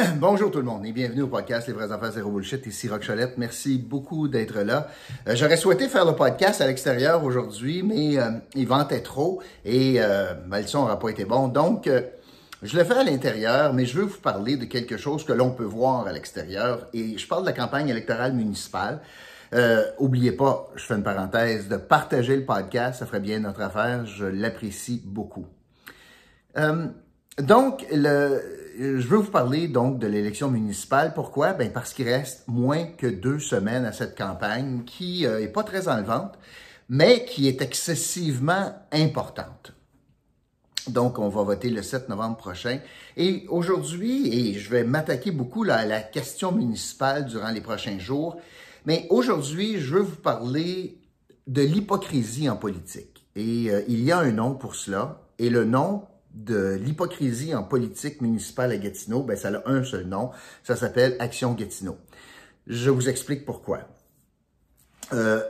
Bonjour tout le monde et bienvenue au podcast Les vraies affaires zéro bullshit. Ici Rock Cholette. Merci beaucoup d'être là. Euh, J'aurais souhaité faire le podcast à l'extérieur aujourd'hui, mais euh, il ventait trop et euh, ben, le son n'aura pas été bon. Donc, euh, je le fais à l'intérieur, mais je veux vous parler de quelque chose que l'on peut voir à l'extérieur. Et je parle de la campagne électorale municipale. Euh, oubliez pas, je fais une parenthèse, de partager le podcast, ça ferait bien notre affaire. Je l'apprécie beaucoup. Donc, le, je veux vous parler donc de l'élection municipale. Pourquoi? Ben parce qu'il reste moins que deux semaines à cette campagne qui euh, est pas très enlevante, mais qui est excessivement importante. Donc, on va voter le 7 novembre prochain. Et aujourd'hui, et je vais m'attaquer beaucoup à la question municipale durant les prochains jours, mais aujourd'hui, je veux vous parler de l'hypocrisie en politique. Et euh, il y a un nom pour cela. Et le nom de l'hypocrisie en politique municipale à Gatineau, ben, ça a un seul nom. Ça s'appelle Action Gatineau. Je vous explique pourquoi. Euh,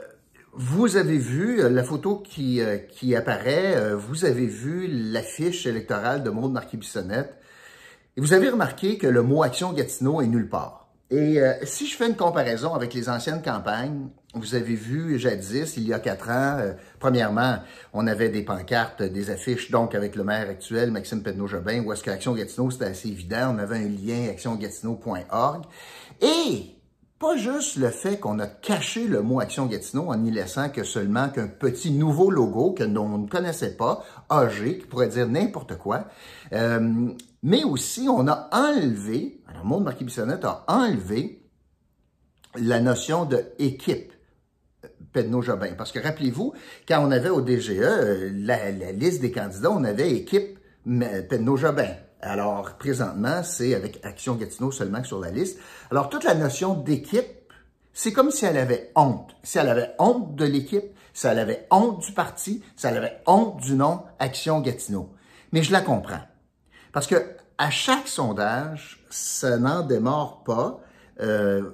vous avez vu euh, la photo qui, euh, qui apparaît, euh, vous avez vu l'affiche électorale de Maud Marquis-Bissonnette, et vous avez remarqué que le mot Action Gatineau est nulle part. Et euh, si je fais une comparaison avec les anciennes campagnes, vous avez vu jadis, il y a quatre ans, euh, premièrement, on avait des pancartes, des affiches, donc avec le maire actuel, Maxime Pedneau-Jobin, où est-ce qu'Action Gatineau, c'était assez évident, on avait un lien actiongatineau.org. Et pas juste le fait qu'on a caché le mot Action Gatineau en y laissant que seulement qu'un petit nouveau logo que l'on ne connaissait pas, AG, qui pourrait dire n'importe quoi, euh, mais aussi on a enlevé, alors Maud Marquis-Bissonnette a enlevé la notion de équipe. Pedneau-Jobin. Parce que rappelez-vous, quand on avait au DGE euh, la, liste des candidats, on avait équipe Pedneau-Jobin. Alors, présentement, c'est avec Action Gatineau seulement sur la liste. Alors, toute la notion d'équipe, c'est comme si elle avait honte. Si elle avait honte de l'équipe, si elle avait honte du parti, si elle avait honte du nom Action Gatineau. Mais je la comprends. Parce que à chaque sondage, ça n'en démarre pas. Euh,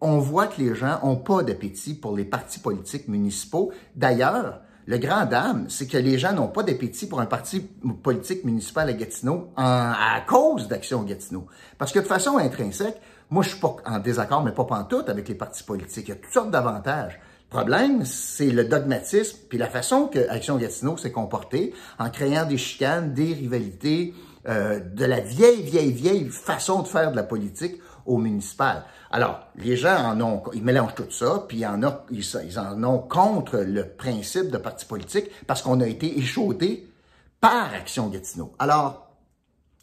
on voit que les gens n'ont pas d'appétit pour les partis politiques municipaux. D'ailleurs, le grand dame, c'est que les gens n'ont pas d'appétit pour un parti politique municipal à Gatineau en, à cause d'Action Gatineau. Parce que de façon intrinsèque, moi, je suis pas en désaccord, mais pas pantoute avec les partis politiques. Il y a toutes sortes d'avantages. Le problème, c'est le dogmatisme, puis la façon que Action Gatineau s'est comportée en créant des chicanes, des rivalités, euh, de la vieille, vieille, vieille façon de faire de la politique au municipal. Alors, les gens en ont, ils mélangent tout ça, puis ils en, ont, contre le principe de parti politique parce qu'on a été échaudé par Action Gatineau. Alors,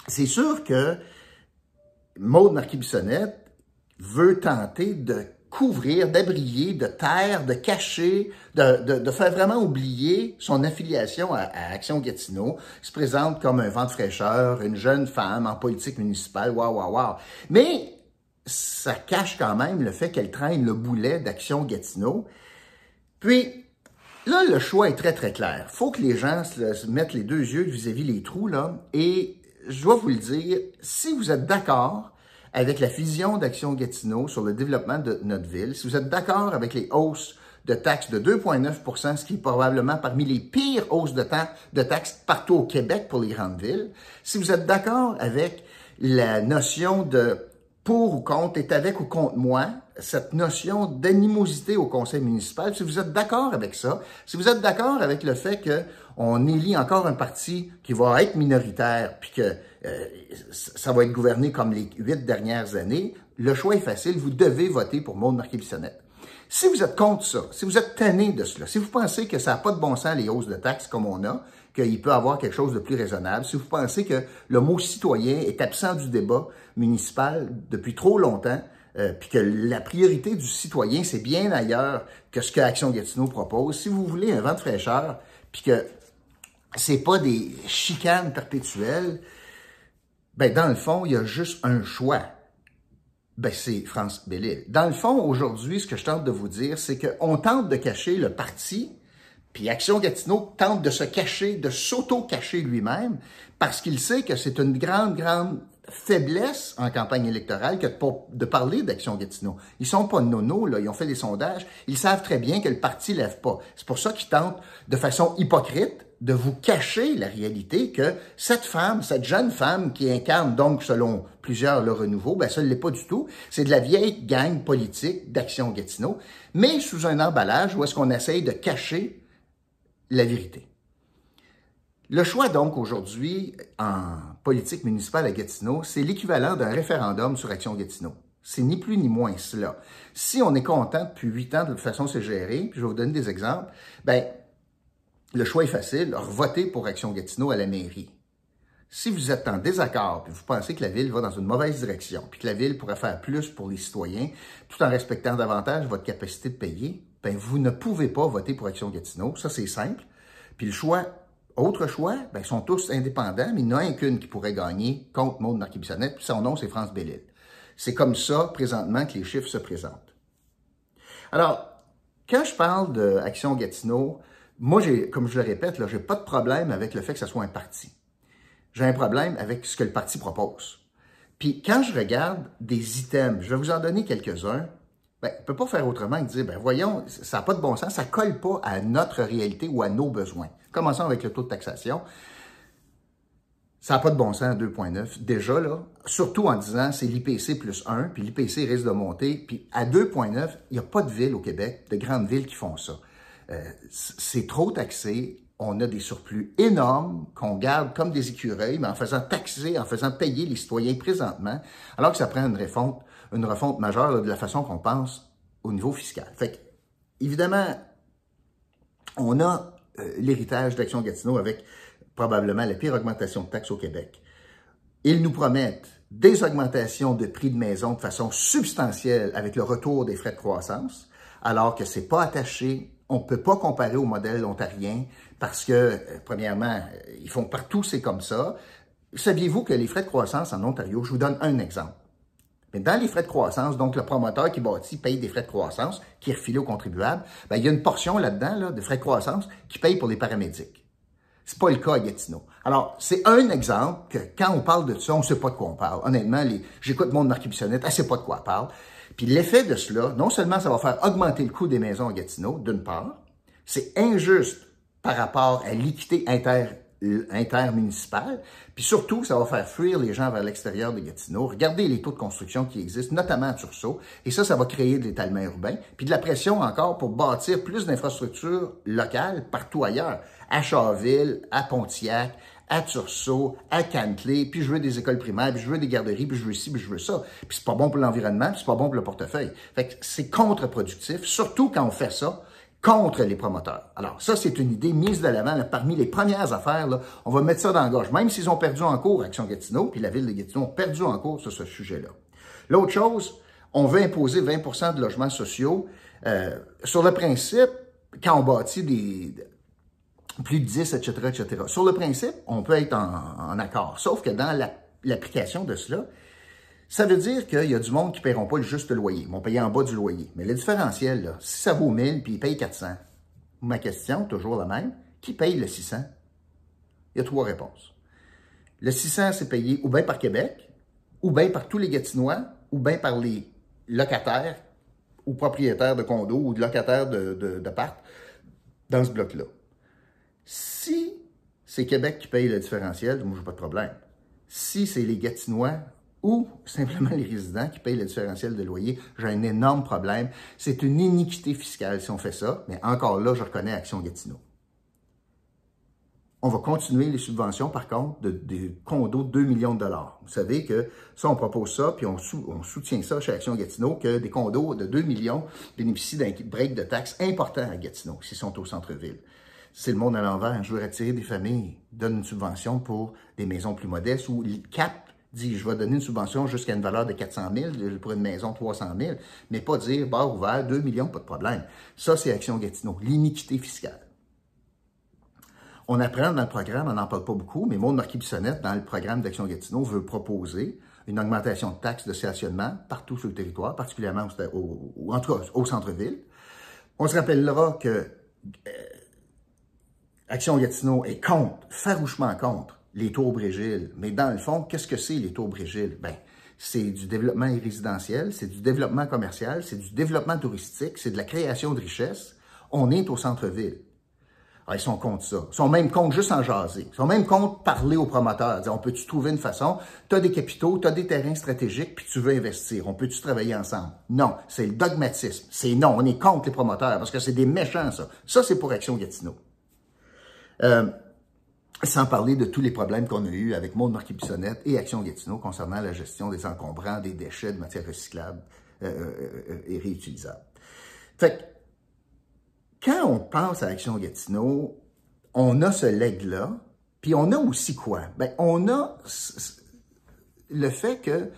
c'est sûr que Maude Marquis-Bissonnette veut tenter de couvrir, d'abrier, de taire, de cacher, de, de, de, faire vraiment oublier son affiliation à, Action Gatineau. Il se présente comme un vent de fraîcheur, une jeune femme en politique municipale, waouh, waouh, waouh. Mais ça cache quand même le fait qu'elle traîne le boulet d'Action Gatineau. Puis, là, le choix est très, très clair. faut que les gens se, se mettent les deux yeux vis-à-vis -vis les trous, là. Et je dois vous le dire, si vous êtes d'accord avec la fusion d'Action Gatineau sur le développement de notre ville, si vous êtes d'accord avec les hausses de taxes de 2,9% ce qui est probablement parmi les pires hausses de, de taxes partout au Québec pour les grandes villes, si vous êtes d'accord avec la notion de pour ou contre, est avec ou contre moi, cette notion d'animosité au conseil municipal, si vous êtes d'accord avec ça, si vous êtes d'accord avec le fait qu'on élit encore un parti qui va être minoritaire, puis que euh, ça va être gouverné comme les huit dernières années, le choix est facile, vous devez voter pour Maud Marquis-Bissonnette. Si vous êtes contre ça, si vous êtes tanné de cela, si vous pensez que ça n'a pas de bon sens les hausses de taxes comme on a, qu'il peut avoir quelque chose de plus raisonnable, si vous pensez que le mot citoyen est absent du débat municipal depuis trop longtemps, euh, puis que la priorité du citoyen, c'est bien ailleurs que ce que Action Gatineau propose, si vous voulez un vent de fraîcheur, puis que c'est pas des chicanes perpétuelles, ben dans le fond, il y a juste un choix. Ben, c'est France Bellil. Dans le fond, aujourd'hui, ce que je tente de vous dire, c'est qu'on tente de cacher le parti puis Action Gatineau tente de se cacher, de s'auto-cacher lui-même, parce qu'il sait que c'est une grande, grande faiblesse en campagne électorale que de parler d'Action Gatineau. Ils sont pas nono, là, ils ont fait des sondages, ils savent très bien que le parti lève pas. C'est pour ça qu'ils tentent de façon hypocrite de vous cacher la réalité que cette femme, cette jeune femme qui incarne donc selon plusieurs le renouveau, ben ça ne l'est pas du tout. C'est de la vieille gang politique d'Action Gatineau, mais sous un emballage où est-ce qu'on essaye de cacher la vérité. Le choix donc aujourd'hui en politique municipale à Gatineau, c'est l'équivalent d'un référendum sur Action Gatineau. C'est ni plus ni moins cela. Si on est content depuis huit ans de toute façon c'est géré, puis je vais vous donner des exemples, ben le choix est facile, votez pour Action Gatineau à la mairie. Si vous êtes en désaccord, puis vous pensez que la ville va dans une mauvaise direction, puis que la ville pourrait faire plus pour les citoyens, tout en respectant davantage votre capacité de payer, ben vous ne pouvez pas voter pour Action Gatineau. Ça, c'est simple. Puis le choix, autre choix, ben, ils sont tous indépendants, mais il n'y en a qu'une qui pourrait gagner contre Maud Marquis-Bissonnette, puis son nom, c'est France Bellil. C'est comme ça, présentement, que les chiffres se présentent. Alors, quand je parle d'Action Gatineau, moi, comme je le répète, là, j'ai pas de problème avec le fait que ce soit un parti. J'ai un problème avec ce que le parti propose. Puis quand je regarde des items, je vais vous en donner quelques-uns, ben, on ne peut pas faire autrement que dire, ben voyons, ça n'a pas de bon sens, ça ne colle pas à notre réalité ou à nos besoins. Commençons avec le taux de taxation. Ça n'a pas de bon sens à 2,9. Déjà, là, surtout en disant c'est l'IPC plus 1, puis l'IPC risque de monter. Puis à 2,9, il n'y a pas de ville au Québec, de grandes villes qui font ça. Euh, c'est trop taxé on a des surplus énormes qu'on garde comme des écureuils, mais en faisant taxer, en faisant payer les citoyens présentement, alors que ça prend une refonte, une refonte majeure de la façon qu'on pense au niveau fiscal. Fait évidemment, on a euh, l'héritage d'Action Gatineau avec probablement la pire augmentation de taxes au Québec. Ils nous promettent des augmentations de prix de maison de façon substantielle avec le retour des frais de croissance, alors que c'est pas attaché on ne peut pas comparer au modèle ontarien parce que, euh, premièrement, euh, ils font partout, c'est comme ça. Saviez-vous que les frais de croissance en Ontario, je vous donne un exemple. Mais dans les frais de croissance, donc le promoteur qui bâtit paye des frais de croissance qui est refilé aux contribuables, ben, il y a une portion là-dedans là, de frais de croissance qui paye pour les paramédics. C'est pas le cas à Gatineau. Alors, c'est un exemple que quand on parle de ça, on ne sait pas de quoi on parle. Honnêtement, j'écoute mon marquis Bissonnette, elle sait pas de quoi elle parle. Puis l'effet de cela, non seulement ça va faire augmenter le coût des maisons à Gatineau, d'une part, c'est injuste par rapport à l'équité inter, intermunicipale, puis surtout, ça va faire fuir les gens vers l'extérieur de Gatineau. Regardez les taux de construction qui existent, notamment à Tursault, et ça, ça va créer de l'étalement urbain, puis de la pression encore pour bâtir plus d'infrastructures locales partout ailleurs, à Charville, à Pontiac, à Tursault, à Cantley, puis je veux des écoles primaires, puis je veux des garderies, puis je veux ci, puis je veux ça. Puis c'est pas bon pour l'environnement, puis c'est pas bon pour le portefeuille. Fait que c'est contre-productif, surtout quand on fait ça contre les promoteurs. Alors, ça, c'est une idée mise de l'avant parmi les premières affaires. On va mettre ça dans la gorge, même s'ils ont perdu en cours Action Gatineau, puis la ville de Gatineau a perdu en cours sur ce sujet-là. L'autre chose, on veut imposer 20% de logements sociaux. Euh, sur le principe, quand on bâtit des, plus de 10, etc., etc. Sur le principe, on peut être en, accord. Sauf que dans l'application de cela, ça veut dire qu'il y a du monde qui ne paieront pas le juste loyer, ils vont payer en bas du loyer. Mais le différentiel, si ça vaut 1000 puis ils payent 400, ma question, toujours la même, qui paye le 600? Il y a trois réponses. Le 600, c'est payé ou bien par Québec, ou bien par tous les Gatinois, ou bien par les locataires ou propriétaires de condos ou de locataires de, de, dans ce bloc-là. Si c'est Québec qui paye le différentiel, moi, je n'ai pas de problème. Si c'est les Gatinois ou simplement les résidents qui payent le différentiel de loyer, j'ai un énorme problème. C'est une iniquité fiscale si on fait ça, mais encore là, je reconnais Action Gatineau. On va continuer les subventions, par contre, de, des condos de 2 millions de dollars. Vous savez que ça, on propose ça, puis on, soutient ça chez Action Gatineau, que des condos de 2 millions bénéficient d'un break de taxes important à Gatineau, s'ils sont au centre-ville c'est le monde à l'envers. Je veux attirer des familles, donne une subvention pour des maisons plus modestes ou CAP dit je vais donner une subvention jusqu'à une valeur de 400 000 pour une maison 300 000, mais pas dire bar ouvert, 2 millions, pas de problème. Ça, c'est Action Gatineau, l'iniquité fiscale. On apprend dans le programme, on n'en parle pas beaucoup, mais Maud Marquis-Bissonnette, dans le programme d'Action Gatineau, veut proposer une augmentation de taxes de stationnement partout sur le territoire, particulièrement au, au centre-ville. On se rappellera que euh, Action Gatineau est contre, farouchement contre les taux Brésil. Mais dans le fond, qu'est-ce que c'est les taux Brésil? Ben, c'est du développement résidentiel, c'est du développement commercial, c'est du développement touristique, c'est de la création de richesses. On est au centre-ville. Ah, ils sont contre ça. Ils sont même contre juste en jaser. Ils sont même contre parler aux promoteurs. On peut-tu trouver une façon? Tu as des capitaux, tu as des terrains stratégiques, puis tu veux investir. On peut-tu travailler ensemble? Non, c'est le dogmatisme. C'est non, on est contre les promoteurs parce que c'est des méchants, ça. Ça, c'est pour Action Gatineau. Euh, sans parler de tous les problèmes qu'on a eus avec Maud Marquis-Bissonnette et Action Gatineau concernant la gestion des encombrants, des déchets, de matières recyclables euh, euh, euh et réutilisables. Fait que, quand on pense à Action Gatineau, on a ce leg-là, puis on a aussi quoi? Ben, on a le fait que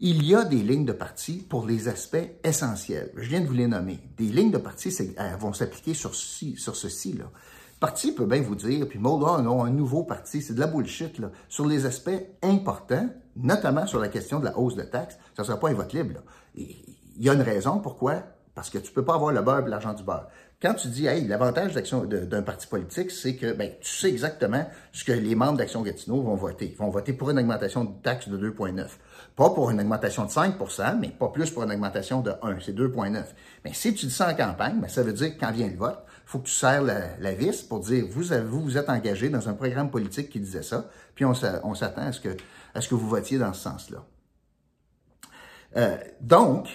il y a des lignes de parti pour les aspects essentiels. Je viens de vous les nommer. Des lignes de parti elles vont s'appliquer sur, sur ceci. Là. Parti peut bien vous dire, puis Maud, oh non, un nouveau parti, c'est de la bullshit. Là. Sur les aspects importants, notamment sur la question de la hausse de taxes, ça ne sera pas un vote libre. Il y a une raison pourquoi? Parce que tu peux pas avoir le beurre et l'argent du beurre. Quand tu dis, hey, l'avantage d'un parti politique, c'est que ben, tu sais exactement ce que les membres d'Action Gatineau vont voter. Ils vont voter pour une augmentation de taxe de 2,9. Pas pour une augmentation de 5% mais pas plus pour une augmentation de 1. C'est 2,9. Mais si tu dis ça en campagne, ben, ça veut dire que quand vient le vote, faut que tu serres la, vis pour dire, vous, vous vous êtes engagé dans un programme politique qui disait ça, puis on s'attend à, ce que, à ce que vous votiez dans ce sens-là. Euh, donc,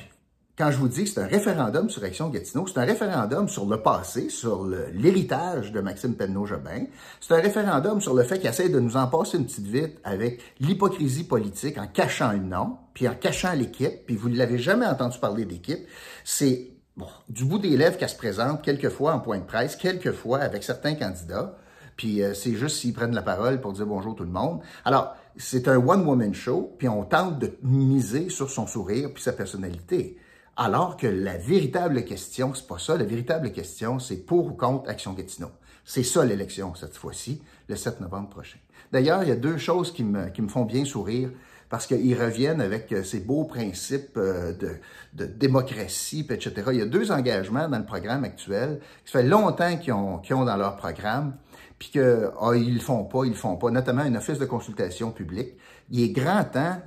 quand je vous dis que c'est un référendum sur Action Gatineau, c'est un référendum sur le passé, sur l'héritage de Maxime Penneau-Jobin. C'est un référendum sur le fait qu'il essaie de nous en passer une petite vite avec l'hypocrisie politique en cachant le nom, puis en cachant l'équipe, puis vous ne l'avez jamais entendu parler d'équipe. C'est bon, du bout des lèvres qu'elle se présente, quelquefois en point de presse, quelquefois avec certains candidats, puis euh, c'est juste s'ils prennent la parole pour dire bonjour tout le monde. Alors, c'est un one-woman show, puis on tente de miser sur son sourire puis sa personnalité. Alors que la véritable question, c'est pas ça. La véritable question, c'est pour ou contre Action Gatineau. C'est ça l'élection cette fois-ci, le 7 novembre prochain. D'ailleurs, il y a deux choses qui me, qui me font bien sourire parce qu'ils reviennent avec euh, ces beaux principes euh, de, démocratie, etc. Il y a deux engagements dans le programme actuel qui fait longtemps qu'ils ont, dans leur programme, puis qu'ils oh, ils le font pas, ils le font pas, notamment un office de consultation publique. Il est grand temps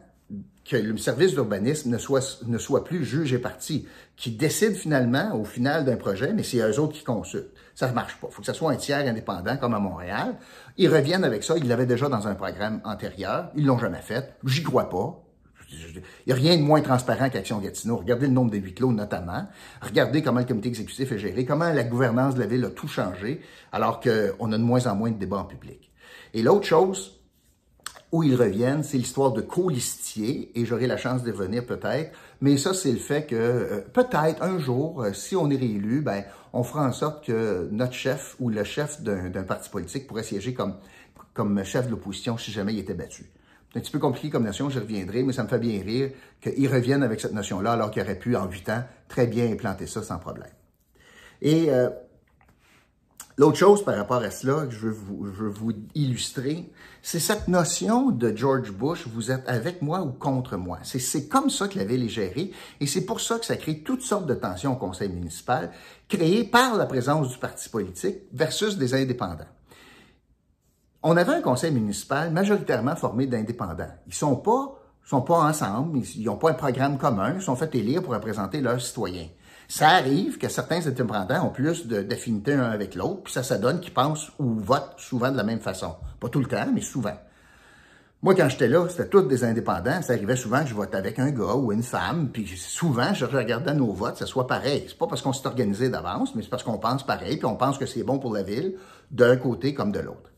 que le service d'urbanisme ne soit, ne soit plus juge et parti, qui décide finalement, au final d'un projet, mais c'est eux autres qui consultent. Ça ne marche pas. Il faut que ce soit un tiers indépendant, comme à Montréal. Ils reviennent avec ça. Ils l'avaient déjà dans un programme antérieur. Ils l'ont jamais fait. J'y crois pas. Il n'y a rien de moins transparent qu'Action Gatineau. Regardez le nombre de huis clos, notamment. Regardez comment le comité exécutif est géré, comment la gouvernance de la ville a tout changé, alors qu'on a de moins en moins de débats en public. Et l'autre chose, où ils reviennent, c'est l'histoire de colistier, et j'aurai la chance de venir peut-être, mais ça, c'est le fait que euh, peut-être un jour, euh, si on est réélu, ben, on fera en sorte que notre chef ou le chef d'un parti politique pourrait siéger comme, comme chef de l'opposition si jamais il était battu. C'est un petit peu compliqué comme notion, je reviendrai, mais ça me fait bien rire qu'ils reviennent avec cette notion-là alors qu'ils auraient pu, en huit ans, très bien implanter ça sans problème. Et euh, L'autre chose par rapport à cela que je veux vous, je veux vous illustrer, c'est cette notion de George Bush, vous êtes avec moi ou contre moi. C'est comme ça que la ville est gérée et c'est pour ça que ça crée toutes sortes de tensions au conseil municipal, créées par la présence du parti politique versus des indépendants. On avait un conseil municipal majoritairement formé d'indépendants. Ils sont pas sont pas ensemble, ils n'ont pas un programme commun, ils sont fait élire pour représenter leurs citoyens. Ça arrive que certains indépendants ont plus d'affinité un avec l'autre, puis ça, ça donne qu'ils pensent ou votent souvent de la même façon. Pas tout le temps, mais souvent. Moi, quand j'étais là, c'était tous des indépendants. Ça arrivait souvent que je votais avec un gars ou une femme, puis souvent, je regardais nos votes, ça soit pareil. C'est pas parce qu'on s'est organisé d'avance, mais c'est parce qu'on pense pareil, puis on pense que c'est bon pour la ville, d'un côté comme de l'autre.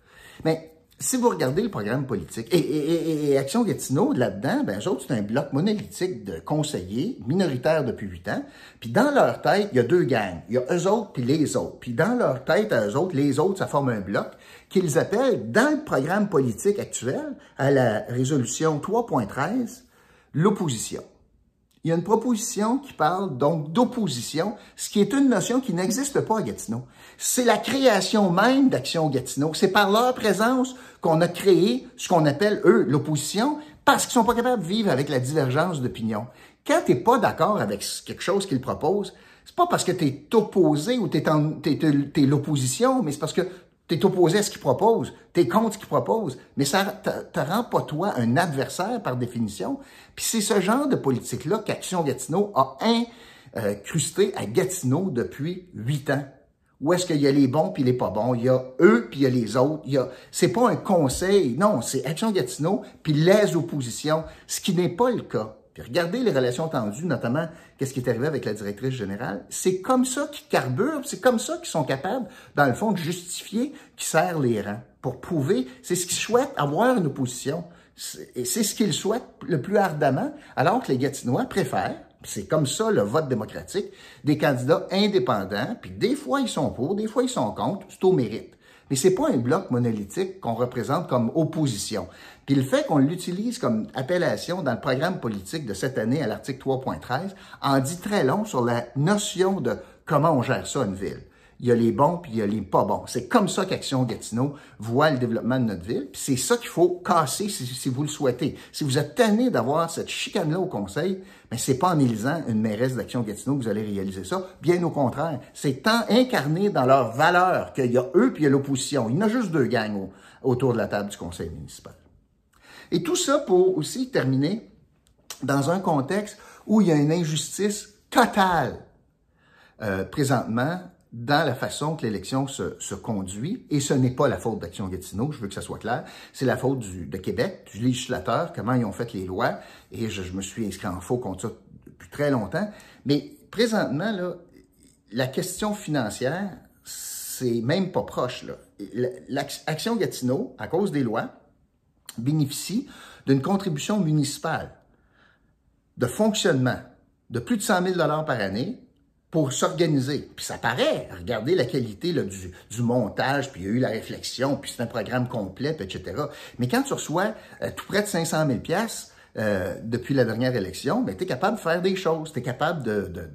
Mais si vous regardez le programme politique, et, Action Gatineau, là-dedans, ben, eux autres, c'est un bloc monolithique de conseillers minoritaires depuis huit ans. Puis dans leur tête, il y a deux gangs. Il y a eux autres puis les autres. Puis dans leur tête, à eux autres, les autres, ça forme un bloc qu'ils appellent, dans le programme politique actuel, à la résolution 3.13, l'opposition. Il y a une proposition qui parle donc d'opposition, ce qui est une notion qui n'existe pas à Gatineau. C'est la création même d'Action Gatineau. C'est par leur présence qu'on a créé ce qu'on appelle, eux, l'opposition, parce qu'ils sont pas capables de vivre avec la divergence d'opinion. Quand tu n'es pas d'accord avec quelque chose qu'ils proposent, c'est pas parce que tu es opposé ou tu es, l'opposition, mais c'est parce que tu es opposé à ce qu'ils proposent, tu es contre ce qu'ils proposent, mais ça te rend pas toi un adversaire par définition. Puis c'est ce genre de politique-là qu'Action Gatineau a incrusté à Gatineau depuis huit ans Où est-ce qu'il y a les bons puis les pas bons? Il y a eux puis il y a les autres. Il y a, c'est pas un conseil. Non, c'est Action Gatineau puis les oppositions, ce qui n'est pas le cas. Puis regardez les relations tendues, notamment qu'est-ce qui est arrivé avec la directrice générale. C'est comme ça qu'ils carburent, c'est comme ça qu'ils sont capables, dans le fond, de justifier qu'ils serrent les rangs pour prouver, c'est ce qu'ils souhaitent, avoir une opposition. Et c'est ce qu'ils souhaitent le plus ardemment, alors que les Gatinois préfèrent c'est comme ça le vote démocratique, des candidats indépendants, puis des fois ils sont pour, des fois ils sont contre, c'est au mérite. Mais c'est pas un bloc monolithique qu'on représente comme opposition. Puis le fait qu'on l'utilise comme appellation dans le programme politique de cette année à l'article 3.13 en dit très long sur la notion de comment on gère ça une ville il y a les bons puis il y a les pas bons. C'est comme ça qu'Action Gatineau voit le développement de notre ville. Puis c'est ça qu'il faut casser si, vous le souhaitez. Si vous êtes tanné d'avoir cette chicane-là au conseil, mais c'est pas en élisant une mairesse d'Action Gatineau que vous allez réaliser ça. Bien au contraire, c'est tant incarné dans leurs valeurs qu'il y a eux puis il y a l'opposition. Il y en a juste deux gangs autour de la table du conseil municipal. Et tout ça pour aussi terminer dans un contexte où il y a une injustice totale euh, présentement dans la façon que l'élection se, se, conduit, et ce n'est pas la faute d'Action Gatineau, je veux que ça soit clair, c'est la faute du, de Québec, du législateur, comment ils ont fait les lois, et je, je me suis inscrit en faux contre ça depuis très longtemps. Mais présentement, là, la question financière, c'est même pas proche. L'Action Gatineau, à cause des lois, bénéficie d'une contribution municipale de fonctionnement de plus de 100 000 par année pour s'organiser. Puis ça paraît, regardez la qualité là, du, du, montage, puis il y a eu la réflexion, puis c'est un programme complet, etc. Mais quand tu reçois euh, tout près de 500 000 pièces depuis la dernière élection, ben, tu es capable de faire des choses, tu es capable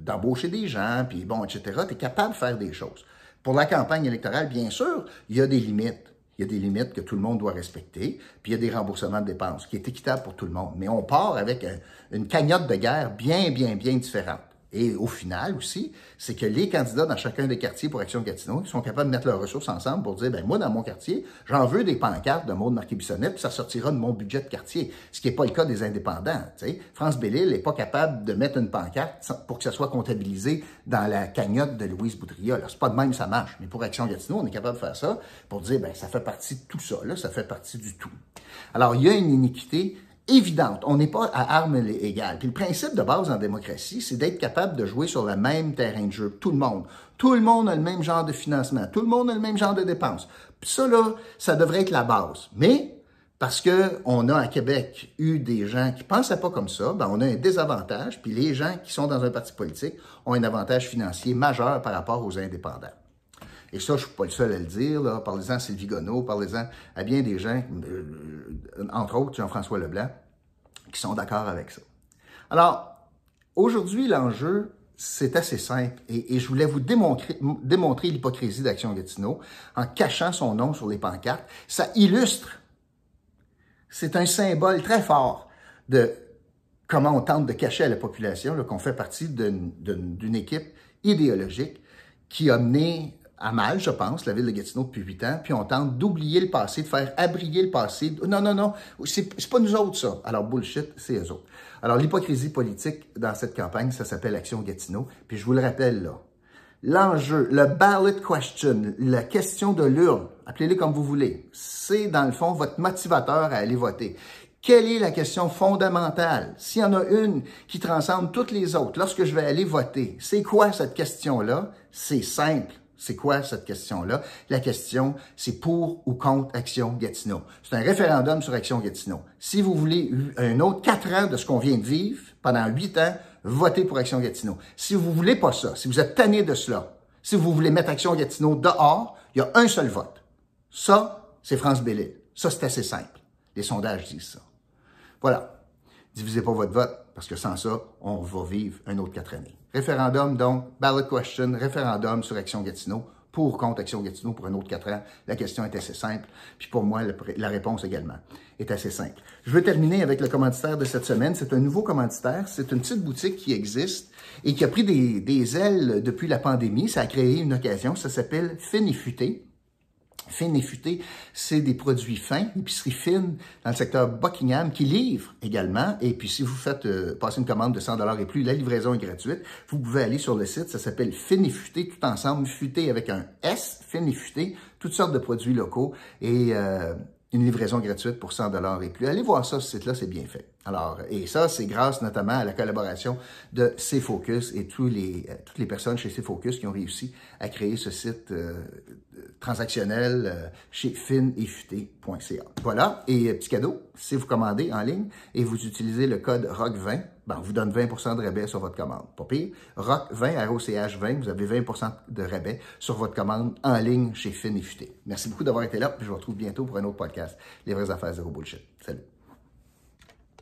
d'embaucher de, des gens, puis bon, etc. Tu es capable de faire des choses. Pour la campagne électorale, bien sûr, il y a des limites. Il y a des limites que tout le monde doit respecter, puis il y a des remboursements de dépenses qui est équitable pour tout le monde. Mais on part avec une cagnotte de guerre bien, bien, bien différente. Et au final aussi, c'est que les candidats dans chacun des quartiers pour Action Gatineau sont capables de mettre leurs ressources ensemble pour dire, ben moi, dans mon quartier, j'en veux des pancartes de Maud Marquis Bissonnette, puis ça sortira de mon budget de quartier. Ce qui n'est pas le cas des indépendants. France Bellil n'est pas capable de mettre une pancarte pour que ça soit comptabilisé dans la cagnotte de Louise Boudria. C'est pas de même ça marche. Mais pour Action Gatineau, on est capable de faire ça pour dire, ben ça fait partie de tout ça. Là, ça fait partie du tout. Alors, il y a une iniquité évidente. On n'est pas à armes égales. Puis le principe de base en démocratie, c'est d'être capable de jouer sur le même terrain de jeu. Tout le monde. Tout le monde a le même genre de financement. Tout le monde a le même genre de dépenses. Puis ça, là, ça devrait être la base. Mais parce que on a à Québec eu des gens qui pensaient pas comme ça, ben on a un désavantage. Puis les gens qui sont dans un parti politique ont un avantage financier majeur par rapport aux indépendants. Et ça, je ne suis pas le seul à le dire. Parlez-en à Sylvie Gonneau, parlez-en à bien des gens, euh, entre autres Jean-François Leblanc, qui sont d'accord avec ça. Alors, aujourd'hui, l'enjeu, c'est assez simple. Et, je voulais vous démontrer, démontrer l'hypocrisie d'Action Gatineau en cachant son nom sur les pancartes. Ça illustre, c'est un symbole très fort de comment on tente de cacher à la population qu'on fait partie d'une équipe idéologique qui a mené à mal, je pense, la ville de Gatineau depuis huit ans, puis on tente d'oublier le passé, de faire abriller le passé. Non, non, non, c'est pas nous autres, ça. Alors, bullshit, c'est eux autres. Alors, l'hypocrisie politique dans cette campagne, ça s'appelle Action Gatineau. Puis je vous le rappelle, là, l'enjeu, le ballot question, la question de l'urne, appelez-le comme vous voulez, c'est dans le fond votre motivateur à aller voter. Quelle est la question fondamentale? S'il y en a une qui transcende toutes les autres, lorsque je vais aller voter, c'est quoi cette question-là? C'est simple. C'est quoi cette question-là? La question, c'est pour ou contre Action Gatineau. C'est un référendum sur Action Gatineau. Si vous voulez un autre quatre ans de ce qu'on vient de vivre, pendant huit ans, votez pour Action Gatineau. Si vous voulez pas ça, si vous êtes tanné de cela, si vous voulez mettre Action Gatineau dehors, il y a un seul vote. Ça, c'est France Bellil. Ça, c'est assez simple. Les sondages disent ça. Voilà. Divisez pas votre vote, parce que sans ça, on va vivre un autre quatre années. Référendum, donc, ballot question, référendum sur Action Gatineau, pour contre Action Gatineau pour un autre quatre ans. La question est assez simple. Puis pour moi, la réponse également est assez simple. Je veux terminer avec le commanditaire de cette semaine. C'est un nouveau commanditaire. C'est une petite boutique qui existe et qui a pris des, des ailes depuis la pandémie. Ça a créé une occasion. Ça s'appelle Finifuté. Fine et futé, c'est des produits fins, épicerie fine dans le secteur Buckingham qui livre également. Et puis si vous faites euh, passer une commande de 100 dollars et plus, la livraison est gratuite. Vous pouvez aller sur le site, ça s'appelle Fine et futé tout ensemble, futé avec un S, Fine et futé, toutes sortes de produits locaux et euh, une livraison gratuite pour 100 dollars et plus. Allez voir ça, ce site-là, c'est bien fait. Alors, et ça, c'est grâce notamment à la collaboration de C-Focus et tous les, euh, toutes les personnes chez C-Focus qui ont réussi à créer ce site euh, transactionnel euh, chez finefuté.ca. Voilà, et petit cadeau, si vous commandez en ligne et vous utilisez le code ROC20, ben, on vous donne 20% de rabais sur votre commande. Pas pire. ROC20, ROCH 20, vous avez 20% de rabais sur votre commande en ligne chez Fin Merci beaucoup d'avoir été là, puis je vous retrouve bientôt pour un autre podcast, Les vraies affaires zéro bullshit. Salut.